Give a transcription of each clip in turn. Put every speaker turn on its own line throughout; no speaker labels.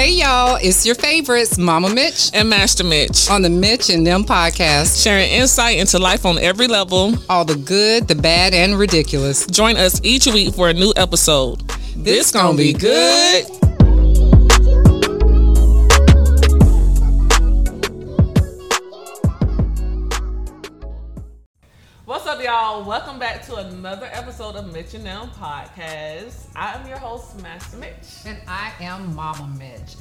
Hey y'all, it's your favorites, Mama Mitch
and Master Mitch
on the Mitch and Nem podcast,
sharing insight into life on every level,
all the good, the bad, and ridiculous.
Join us each week for a new episode.
This, this gonna, gonna be good.
Y'all? Welcome back to another episode of Mitch and Nem Podcast. I am your host, Master Mitch.
And I am Mama Mitch.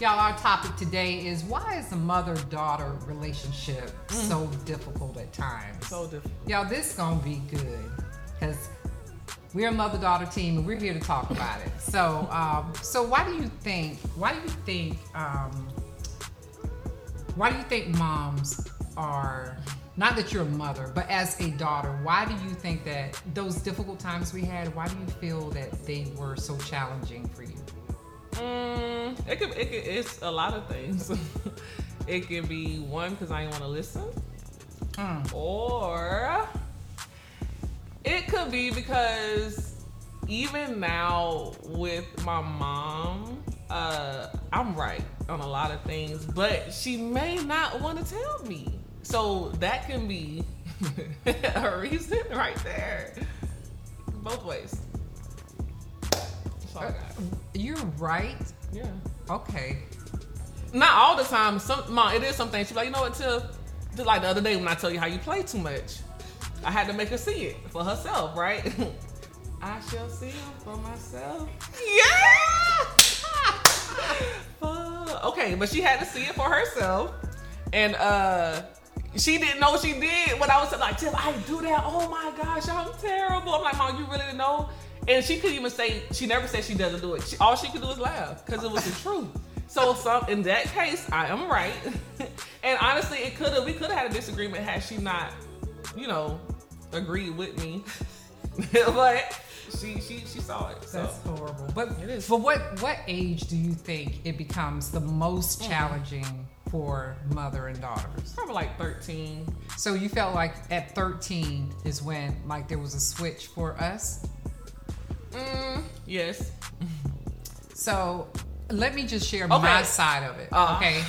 Y'all, our topic today is why is the mother daughter relationship mm. so difficult at times?
So difficult.
Y'all, this is gonna be good because we're a mother daughter team and we're here to talk about it. So, um, so why do you think? Why do you think? Um, why do you think moms are not that you're a mother, but as a daughter, why do you think that those difficult times we had, why do you feel that they were so challenging for you?
Mm, it could, it could, it's a lot of things. it can be one because I didn't want to listen, mm. or it could be because even now with my mom, uh, I'm right on a lot of things, but she may not want to tell me. So that can be a reason right there. Both ways.
Uh, you're right.
Yeah.
Okay.
Not all the time. Some mom, it is something. She's like, you know what, Tiff? Just like the other day when I tell you how you play too much, I had to make her see it for herself, right? I shall see him for myself. Yeah. okay, but she had to see it for herself, and uh she didn't know she did what I was like, Tiff, I do that. Oh my gosh, I'm terrible. I'm like, Mom, you really didn't know? And she couldn't even say, she never said she doesn't do it. She, all she could do is laugh because it was the truth. So some, in that case, I am right. and honestly, it could have, we could have had a disagreement had she not, you know, agreed with me. but she she she saw it.
So. That's horrible. But it is. But what what age do you think it becomes the most mm. challenging for mother and daughters?
Probably like 13.
So you felt like at 13 is when like there was a switch for us?
Mm, yes.
so let me just share okay. my side of it, uh. okay?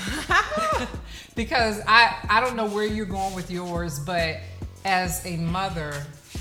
because I I don't know where you're going with yours, but as a mother,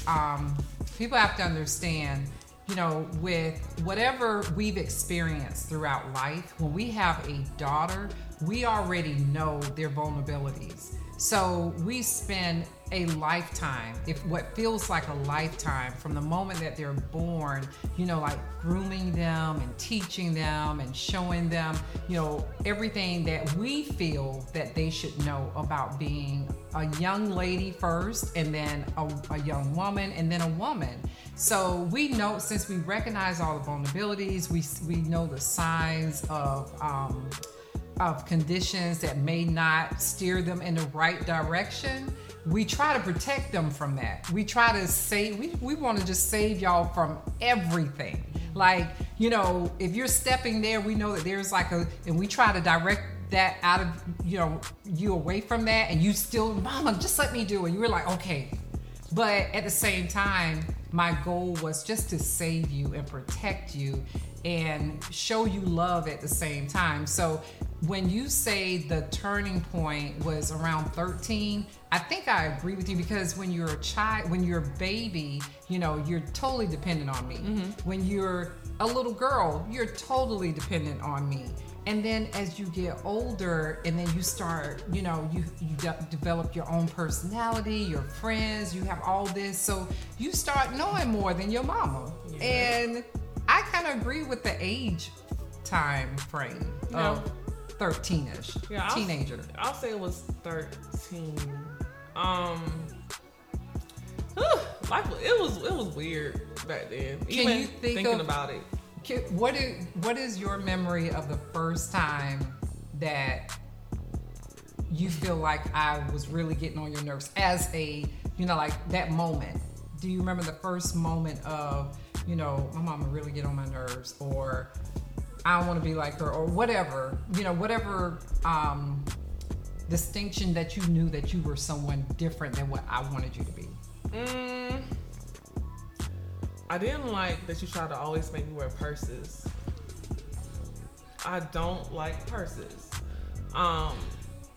um, people have to understand you know, with whatever we've experienced throughout life, when we have a daughter, we already know their vulnerabilities. So we spend a lifetime, if what feels like a lifetime from the moment that they're born, you know, like grooming them and teaching them and showing them, you know, everything that we feel that they should know about being a young lady first and then a, a young woman and then a woman. So we know since we recognize all the vulnerabilities, we, we know the signs of, um, of conditions that may not steer them in the right direction, we try to protect them from that. We try to save, we, we want to just save y'all from everything. Like, you know, if you're stepping there, we know that there's like a, and we try to direct that out of, you know, you away from that, and you still, mama, just let me do it. You were like, okay. But at the same time, my goal was just to save you and protect you and show you love at the same time. So when you say the turning point was around 13, I think I agree with you because when you're a child, when you're a baby, you know, you're totally dependent on me. Mm-hmm. When you're a little girl, you're totally dependent on me. And then as you get older and then you start, you know, you, you de- develop your own personality, your friends, you have all this. So you start knowing more than your mama. Yeah. And I kind of agree with the age time frame. of 13ish. Yeah, teenager.
I'll, I'll say it was 13. Um, life it was it was weird back then. Can Even you think thinking of, about it.
Can, what is what is your memory of the first time that you feel like I was really getting on your nerves as a you know like that moment? Do you remember the first moment of you know my mama really get on my nerves or I don't want to be like her, or whatever, you know, whatever um, distinction that you knew that you were someone different than what I wanted you to be?
Mm, I didn't like that you tried to always make me wear purses. I don't like purses. Um,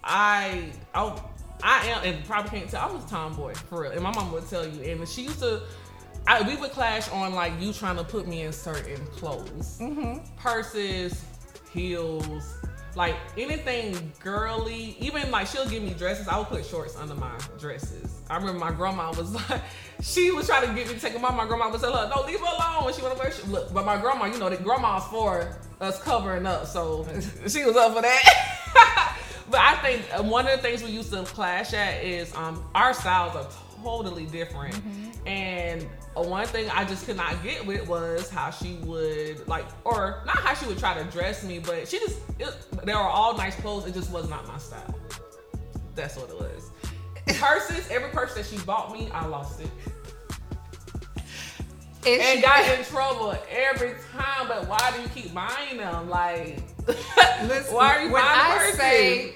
I oh I am and probably can't tell. I was a tomboy for real, and my mom would tell you. And she used to. I, we would clash on like you trying to put me in certain clothes, mm-hmm. purses, heels, like anything girly. Even like she'll give me dresses. I would put shorts under my dresses. I remember my grandma was like, she was trying to get me to take them off. My grandma would tell her, "No, leave her alone." When she want to wear, look. But my grandma, you know, the grandma's for us covering up, so she was up for that. but I think uh, one of the things we used to clash at is um, our styles are totally different, mm-hmm. and uh, one thing I just could not get with was how she would like, or not how she would try to dress me, but she just it, they were all nice clothes. It just was not my style. That's what it was. Purses, every purse that she bought me, I lost it. And, and got in trouble every time. But why do you keep buying them? Like, Listen, why are you
when
buying
I purses? say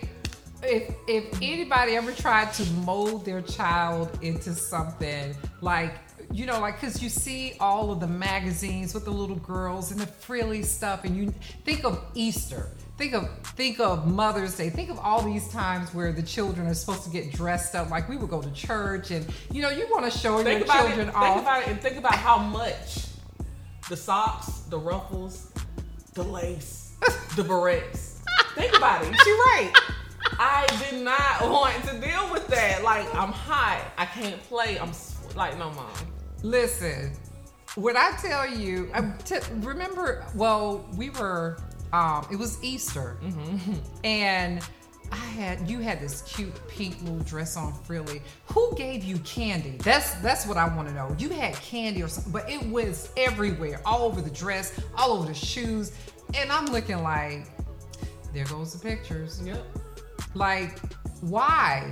if if anybody ever tried to mold their child into something like you know, like, cause you see all of the magazines with the little girls and the frilly stuff, and you think of Easter, think of think of Mother's Day, think of all these times where the children are supposed to get dressed up. Like we would go to church, and you know, you want to show think your children
it,
off.
Think about it, and think about how much the socks, the ruffles, the lace, the berets. think about it. She's right. I did not want to deal with that. Like I'm hot. I can't play. I'm like no mom.
Listen, when I tell you, I t- remember. Well, we were. Um, it was Easter, mm-hmm. and I had you had this cute pink little dress on frilly. Who gave you candy? That's that's what I want to know. You had candy or something, but it was everywhere, all over the dress, all over the shoes, and I'm looking like, there goes the pictures.
Yep.
Like, why?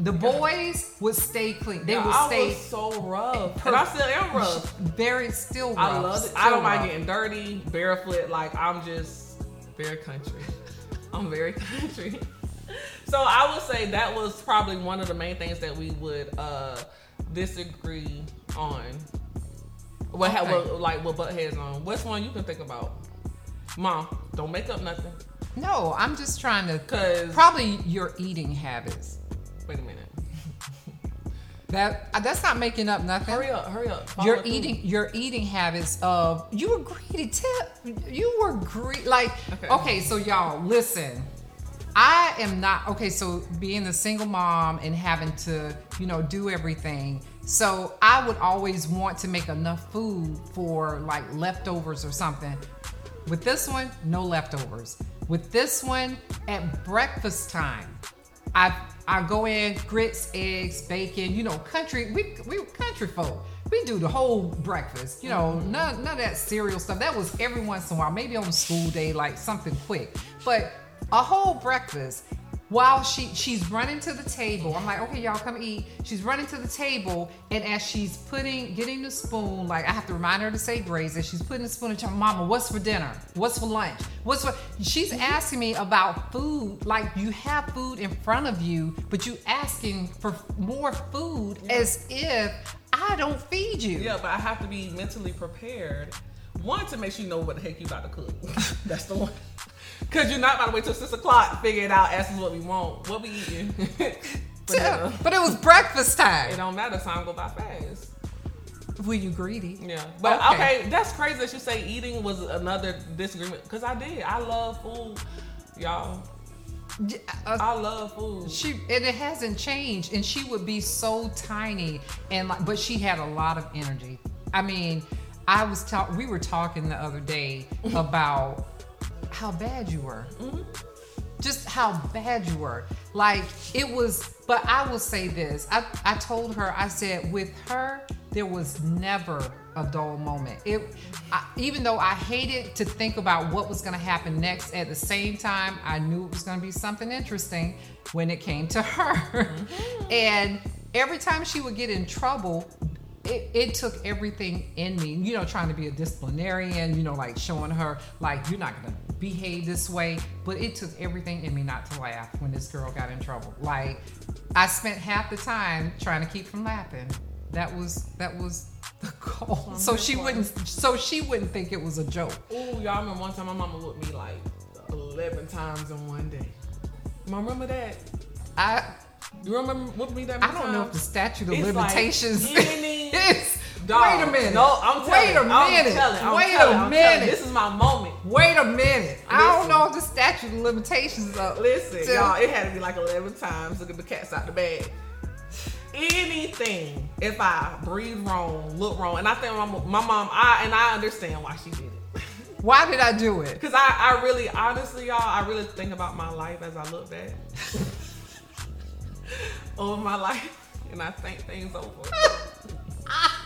The boys would stay clean. They would I stay
so rough. Per- and I still am rough.
Very still rough.
I love it. I don't mind getting dirty, barefoot. Like I'm just very country. I'm very country. so I would say that was probably one of the main things that we would uh, disagree on. What, okay. what like what butt heads on? What's one you can think about? Mom, don't make up nothing.
No, I'm just trying to. Cause probably your eating habits.
Wait a minute.
That uh, that's not making up nothing.
Hurry up, hurry up.
Follow your eating your eating habits of you were greedy Tiff. You were greedy like okay. okay, so y'all listen. I am not okay, so being a single mom and having to, you know, do everything. So I would always want to make enough food for like leftovers or something. With this one, no leftovers. With this one, at breakfast time, I I go in grits, eggs, bacon. You know, country. We we country folk. We do the whole breakfast. You know, mm-hmm. none none of that cereal stuff. That was every once in a while, maybe on a school day, like something quick. But a whole breakfast while she she's running to the table i'm like okay y'all come eat. She's running to the table and as she's putting getting the spoon like i have to remind her to say grace as she's putting the spoon into her mama what's for dinner? What's for lunch? What's for she's asking me about food like you have food in front of you but you asking for more food yeah. as if i don't feed you.
Yeah but i have to be mentally prepared one to make sure you know what the heck you about to cook. That's the one Cause you're not about to wait till six o'clock, figuring out, ask us what we want, what we eating.
but, uh, but, it was breakfast time.
It don't matter, time go by fast.
Were you greedy?
Yeah, but okay. okay, that's crazy that you say eating was another disagreement. Cause I did. I love food, y'all. Uh, I love food.
She and it hasn't changed, and she would be so tiny and like, but she had a lot of energy. I mean, I was talking. We were talking the other day about how bad you were. Mm-hmm. Just how bad you were. Like it was, but I will say this. I, I told her, I said, with her, there was never a dull moment. It, I, even though I hated to think about what was going to happen next, at the same time, I knew it was going to be something interesting when it came to her. Mm-hmm. and every time she would get in trouble, it, it, took everything in me, you know, trying to be a disciplinarian, you know, like showing her, like, you're not gonna behave this way. But it took everything in me not to laugh when this girl got in trouble. Like, I spent half the time trying to keep from laughing. That was that was the goal. So she wouldn't so she wouldn't think it was a joke.
Oh, y'all remember one time my mama looked me like eleven times in one day. You remember that?
I.
You remember with me that?
I don't
times?
know if the statute of it's limitations like
is.
Dog. Wait a minute.
No, I'm telling. Wait a minute. I'm telling, I'm
Wait
telling,
a minute.
This is my moment.
Wait a minute. Listen. I don't know if the statute of limitations up.
Listen, to... y'all, it had to be like 11 times. Look at the cats out the bag. Anything, if I breathe wrong, look wrong, and I think my, my mom, I and I understand why she did it.
Why did I do it?
Because I, I really, honestly, y'all, I really think about my life as I look back over my life, and I think things over.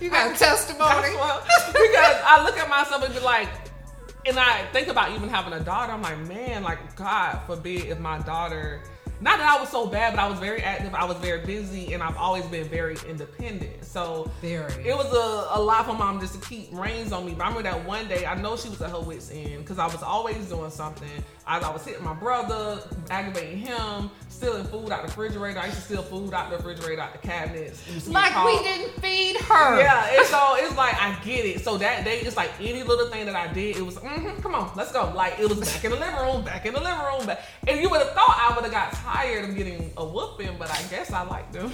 You got a testimony?
Well, because I look at myself and be like, and I think about even having a daughter. I'm like, man, like God forbid if my daughter not that I was so bad, but I was very active. I was very busy, and I've always been very independent. So
very.
it was a, a lot for mom just to keep reins on me. But I remember that one day, I know she was at her wits end because I was always doing something. I, I was hitting my brother, aggravating him, stealing food out the refrigerator. I used to steal food out the refrigerator, out the cabinets.
Like we didn't feed her.
Yeah, and so it's like I get it. So that day, it's like any little thing that I did, it was mm-hmm, come on, let's go. Like it was back in the living room, back in the living room. Back. And you would have thought I would have got tired of getting a whooping, but I guess I like them.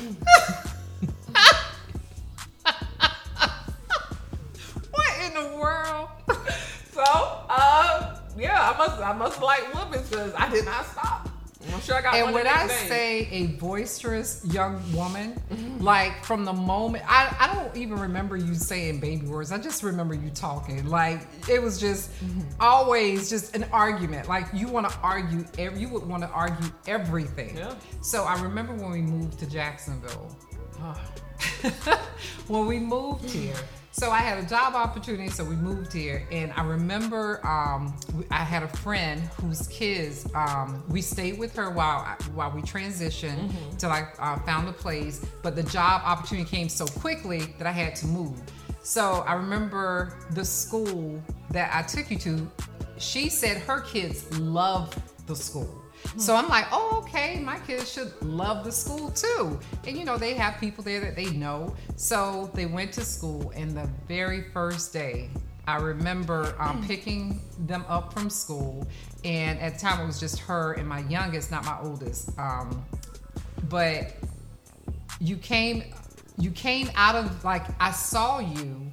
what in the world?
so, uh, yeah, I must I must like whoopings because I did not stop. I'm sure I got
and when I
day.
say a boisterous young woman, mm-hmm. like from the moment I, I don't even remember you saying baby words. I just remember you talking. Like it was just mm-hmm. always just an argument. Like you want to argue every you would want to argue everything.
Yeah.
So I remember when we moved to Jacksonville. when we moved here so I had a job opportunity, so we moved here, and I remember um, I had a friend whose kids um, we stayed with her while while we transitioned mm-hmm. till I uh, found a place. But the job opportunity came so quickly that I had to move. So I remember the school that I took you to. She said her kids love the school. So I'm like, oh, okay, my kids should love the school too. And you know, they have people there that they know. So they went to school, and the very first day, I remember um, hmm. picking them up from school, and at the time it was just her and my youngest, not my oldest. Um, but you came, you came out of like I saw you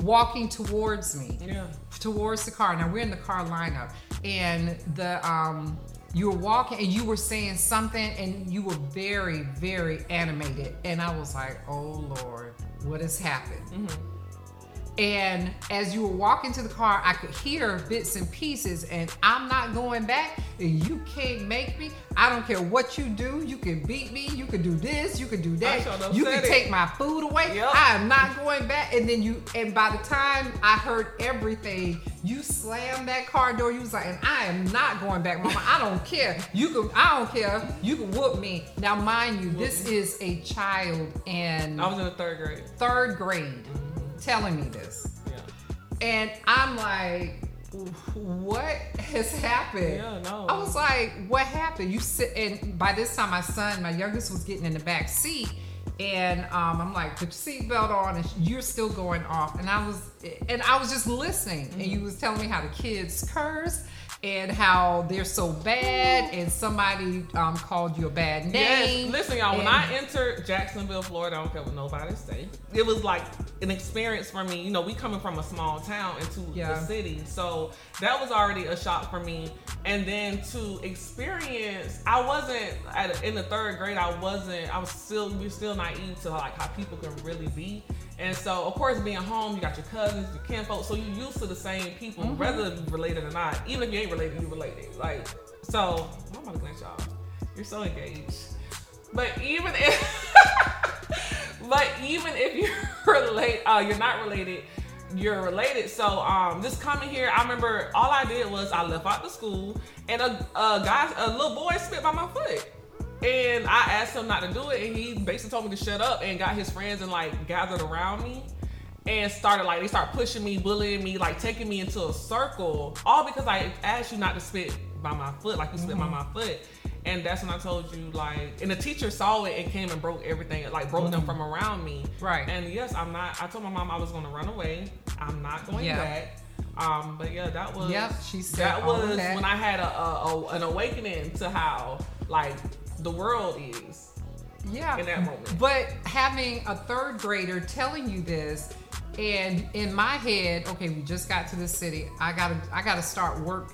walking towards me,
yeah,
towards the car. Now we're in the car lineup, and the um, you were walking and you were saying something and you were very very animated and i was like oh lord what has happened mm-hmm. And as you were walking to the car, I could hear bits and pieces, and I'm not going back. And you can't make me. I don't care what you do. You can beat me. You can do this. You can do that. You can it. take my food away. Yep. I am not going back. And then you, and by the time I heard everything, you slammed that car door. You was like, and I am not going back, Mama. I don't care. You can. I don't care. You can whoop me. Now, mind you, this is a child, and
I was in the third grade.
Third grade telling me this.
Yeah.
And I'm like, what has happened?
Yeah, no. I
was like, what happened? You sit and by this time my son, my youngest was getting in the back seat. And um, I'm like, put your seatbelt on, and you're still going off. And I was, and I was just listening, mm-hmm. and you was telling me how the kids curse, and how they're so bad and somebody um, called you a bad name.
Yes, listen, y'all. when I entered Jacksonville, Florida, I don't care what nobody say. It was like an experience for me. You know, we coming from a small town into yeah. the city, so that was already a shock for me. And then to experience, I wasn't at, in the third grade. I wasn't. I was still. We are still naive to like how people can really be. And so, of course, being home, you got your cousins, your kinfolk, so you're used to the same people, mm-hmm. whether related or not. Even if you ain't related, you related. Like, so, I'm I looking at y'all. You're so engaged. But even if, but even if you're related, uh, you're not related, you're related. So, um, this coming here, I remember all I did was I left out the school, and a, a guy, a little boy, spit by my foot. And I asked him not to do it, and he basically told me to shut up and got his friends and like gathered around me and started like they start pushing me, bullying me, like taking me into a circle, all because I asked you not to spit by my foot, like you spit mm-hmm. by my foot. And that's when I told you, like, and the teacher saw it and came and broke everything, like broke mm-hmm. them from around me.
Right.
And yes, I'm not. I told my mom I was going to run away. I'm not going yeah. back. Um, but yeah, that was.
Yep, she said
that was that. when I had a, a, a, an awakening to how like the world is.
Yeah.
In that moment.
But having a third grader telling you this, and in my head, okay, we just got to the city. I gotta I gotta start work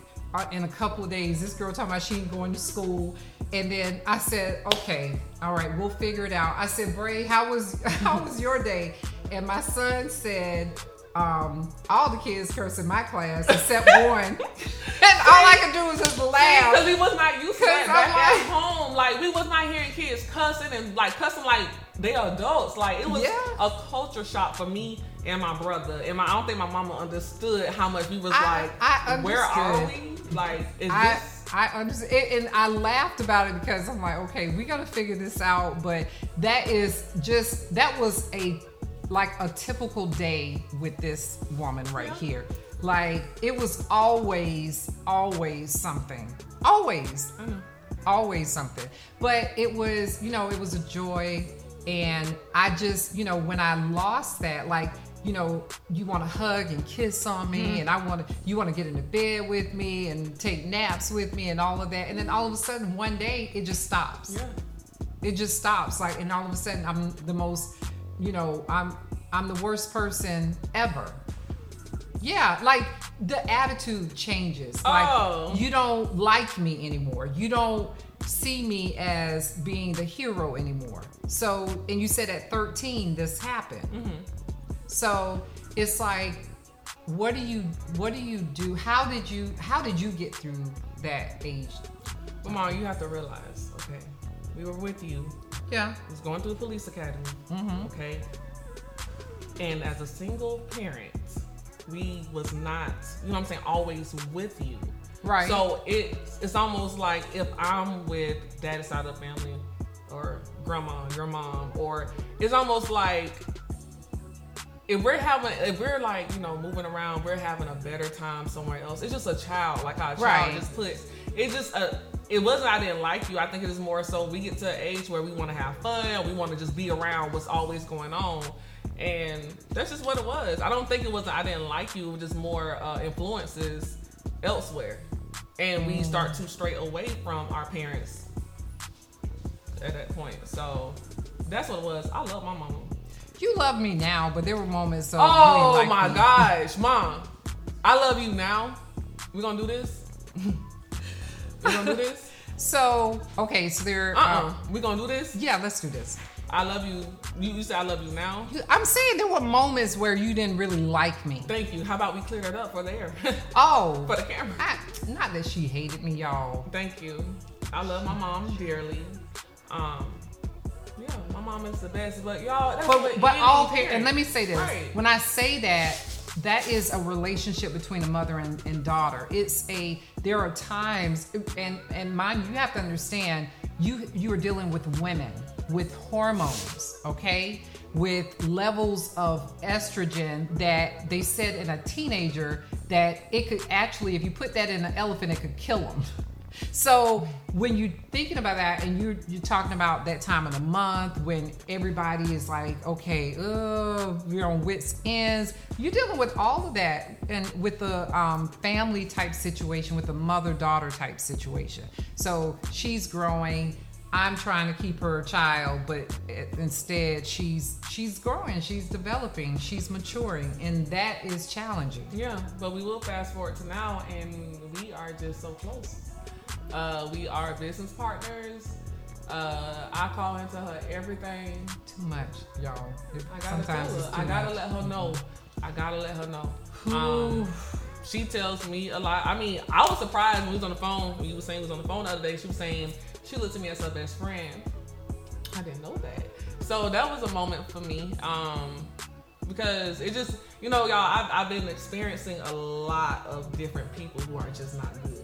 in a couple of days. This girl talking about she ain't going to school. And then I said, okay, all right, we'll figure it out. I said, Bray, how was how was your day? And my son said, um, all the kids curse in my class except one. and all I could do was just laugh.
Because we was not used to that back like, at home. Like we was not hearing kids cussing and like cussing like they are adults. Like it was yeah. a culture shock for me and my brother. And my, I don't think my mama understood how much we was I, like, I where are we? Like, is I, this?
I understand, and I laughed about it because I'm like, okay, we got to figure this out. But that is just that was a like a typical day with this woman right yeah. here. Like it was always, always something. Always. Always something. But it was, you know, it was a joy. And I just, you know, when I lost that, like you know, you want to hug and kiss on me, mm-hmm. and I want to, you want to get into bed with me and take naps with me and all of that. And then all of a sudden, one day, it just stops.
Yeah.
It just stops. Like, and all of a sudden, I'm the most, you know, I'm, I'm the worst person ever. Yeah, like the attitude changes. Like oh. you don't like me anymore. You don't see me as being the hero anymore. So, and you said at 13 this happened. Mm-hmm. So it's like, what do you what do you do? How did you how did you get through that age?
Well, mom, you have to realize, okay, we were with you.
Yeah.
was going through the police academy. Mm-hmm. Okay. And as a single parent, we was not, you know what I'm saying, always with you.
Right.
So it it's almost like if I'm with daddy's side of the family or grandma, your mom, or it's almost like if we're having if we're like you know moving around we're having a better time somewhere else it's just a child like our child right. just puts it just a it wasn't i didn't like you i think it is more so we get to an age where we want to have fun we want to just be around what's always going on and that's just what it was i don't think it was i didn't like you it was just more uh, influences elsewhere and we start to stray away from our parents at that point so that's what it was i love my mama
you love me now, but there were moments of.
Oh my me. gosh, mom, I love you now. We're gonna do this? We're gonna do this?
So okay, so there.
Uh uh-uh. uh We gonna do this?
Yeah, let's do this.
I love you. You, you say I love you now.
I'm saying there were moments where you didn't really like me.
Thank you. How about we clear that up for the air?
Oh,
for the camera. I,
not that she hated me, y'all.
Thank you. I love my mom dearly. Um, yeah, my mom is the best, but y'all. but
but all parents. And let me say this: right. when I say that, that is a relationship between a mother and, and daughter. It's a. There are times, and and mind you, have to understand, you you are dealing with women with hormones, okay, with levels of estrogen that they said in a teenager that it could actually, if you put that in an elephant, it could kill them. So when you're thinking about that and you're you're talking about that time of the month when everybody is like, okay, uh, you're on wits ends, you're dealing with all of that and with the um, family type situation, with the mother daughter type situation. So she's growing. I'm trying to keep her a child, but instead she's she's growing, she's developing, she's maturing, and that is challenging.
Yeah, but we will fast forward to now, and we are just so close. Uh, we are business partners. Uh, I call into her everything.
Too much, y'all.
It, I gotta tell her. I gotta much. let her know. I gotta let her know. Um, she tells me a lot. I mean, I was surprised when we was on the phone. When you were saying we was on the phone the other day, she was saying she looked at me as her best friend. I didn't know that. So that was a moment for me. Um, because it just, you know, y'all, I've, I've been experiencing a lot of different people who are just not good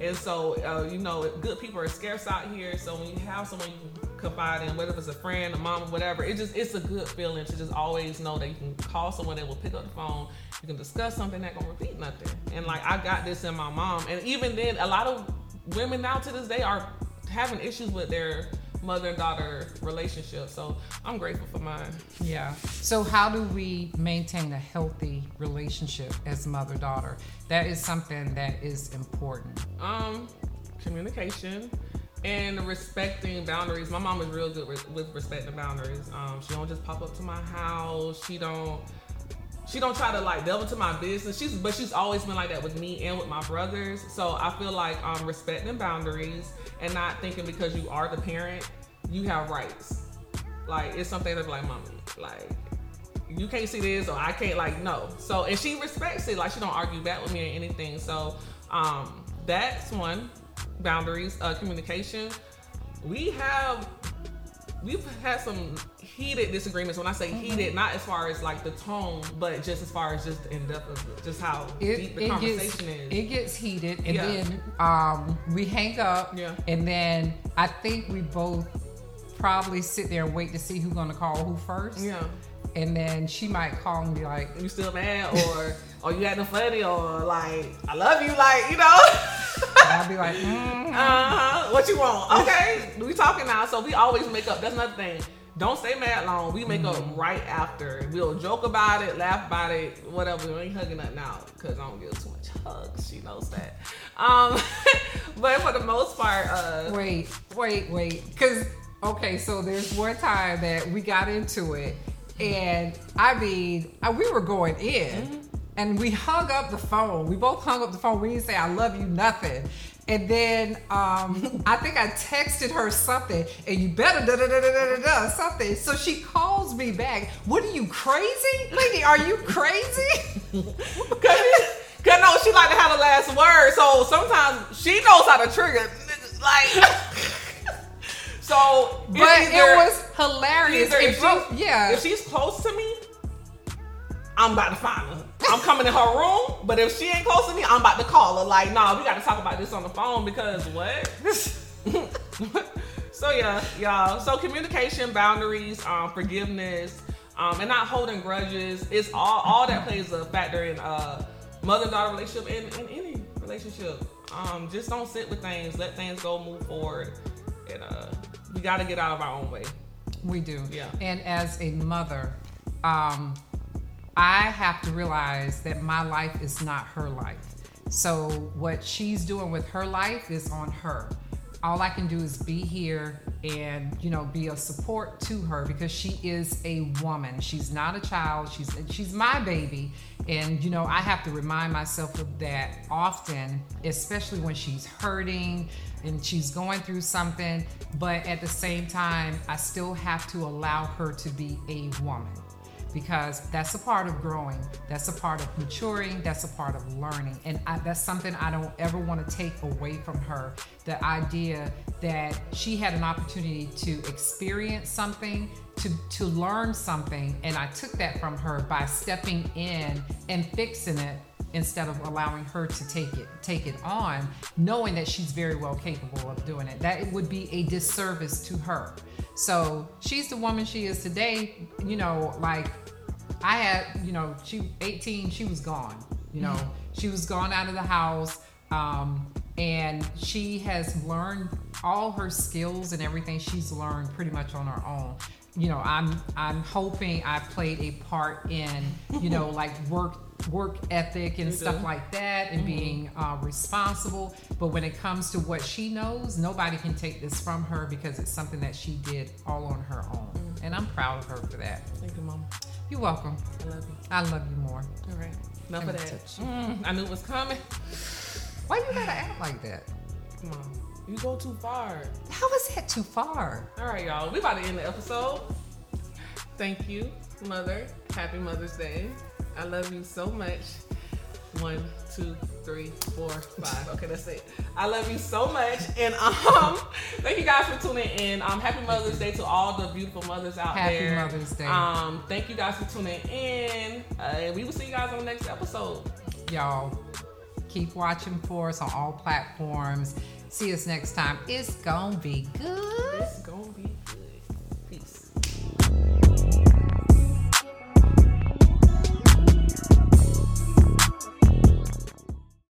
and so, uh, you know, good people are scarce out here. So when you have someone you can confide in, whether it's a friend, a mom, whatever, it just it's a good feeling to just always know that you can call someone that will pick up the phone. You can discuss something that gonna repeat nothing. And like I got this in my mom, and even then, a lot of women now to this day are having issues with their mother daughter relationship. So I'm grateful for mine.
Yeah. So how do we maintain a healthy relationship as mother daughter? That is something that is important.
Um, communication and respecting boundaries. My mom is real good with, with respecting boundaries. Um, she don't just pop up to my house. She don't she don't try to like delve into my business. She's but she's always been like that with me and with my brothers. So I feel like um respecting boundaries and not thinking because you are the parent, you have rights. Like it's something that's like mommy, like you can't see this or I can't like no. So and she respects it. Like she don't argue back with me or anything. So um that's one. Boundaries, uh communication. We have we've had some heated disagreements. When I say mm-hmm. heated, not as far as like the tone, but just as far as just the in depth of just how it, deep the conversation
gets,
is.
It gets heated, and yeah. then um, we hang up,
yeah.
and then I think we both probably sit there and wait to see who's gonna call who first.
Yeah.
And then she might call and be like,
"You still mad?" or "Or you acting funny?" or like, "I love you," like you know.
I'll be like, mm-hmm.
"Uh huh." What you want? Okay, we talking now. So we always make up. That's another thing don't stay mad long. We make mm-hmm. up right after. We'll joke about it, laugh about it, whatever. We ain't hugging nothing out because I don't give too much hugs. She knows that. Um, but for the most part, uh,
wait, wait, wait, because okay, so there's one time that we got into it, and I mean, we were going in. Mm-hmm. And we hung up the phone. We both hung up the phone. We didn't say "I love you," nothing. And then um, I think I texted her something, and you better da da da da da da something. So she calls me back. What are you crazy, lady? Are you crazy?
Cause, no, she like to have the last word. So sometimes she knows how to trigger, like. so,
but either, it was hilarious.
If she, yeah, if she's close to me, I'm about to find her. I'm coming in her room, but if she ain't close to me, I'm about to call her. Like, nah, we got to talk about this on the phone because what? so yeah, y'all. So communication, boundaries, um, forgiveness, um, and not holding grudges. It's all all that plays a factor in uh, mother daughter relationship and in any relationship. Um, just don't sit with things. Let things go. Move forward. And uh, we got to get out of our own way.
We do.
Yeah.
And as a mother, um, I have to realize that my life is not her life. So what she's doing with her life is on her. All I can do is be here and you know be a support to her because she is a woman. She's not a child. She's she's my baby, and you know I have to remind myself of that often, especially when she's hurting and she's going through something. But at the same time, I still have to allow her to be a woman because that's a part of growing that's a part of maturing that's a part of learning. And I, that's something i don't ever want to take away from her. The idea that she had an opportunity to experience something to, to learn something and i took that from her by stepping in and fixing it instead of allowing her to take it take it on knowing that she's very well capable of doing it that it would be a disservice to her. So she's the woman she is today you know like i had you know she 18 she was gone you know she was gone out of the house um, and she has learned all her skills and everything she's learned pretty much on her own you know i'm i'm hoping i played a part in you know like work work ethic and stuff like that and mm-hmm. being uh, responsible. But when it comes to what she knows, nobody can take this from her because it's something that she did all on her own. Mm-hmm. And I'm proud of her for that.
Thank you, Mom.
You're welcome.
I love you.
I love you more.
All right. Enough of that. Mm, I knew it was coming.
Why you gotta act like that?
Come on. You go too far.
How is that too far?
All right, y'all. We about to end the episode. Thank you, Mother. Happy Mother's Day. I love you so much. One, two, three, four, five. Okay, that's it. I love you so much, and um, thank you guys for tuning in. Um, happy Mother's Day to all the beautiful mothers out
happy
there.
Happy Mother's Day.
Um, thank you guys for tuning in, uh, and we will see you guys on the next episode.
Y'all, keep watching for us on all platforms. See us next time. It's gonna be good.
It's gonna be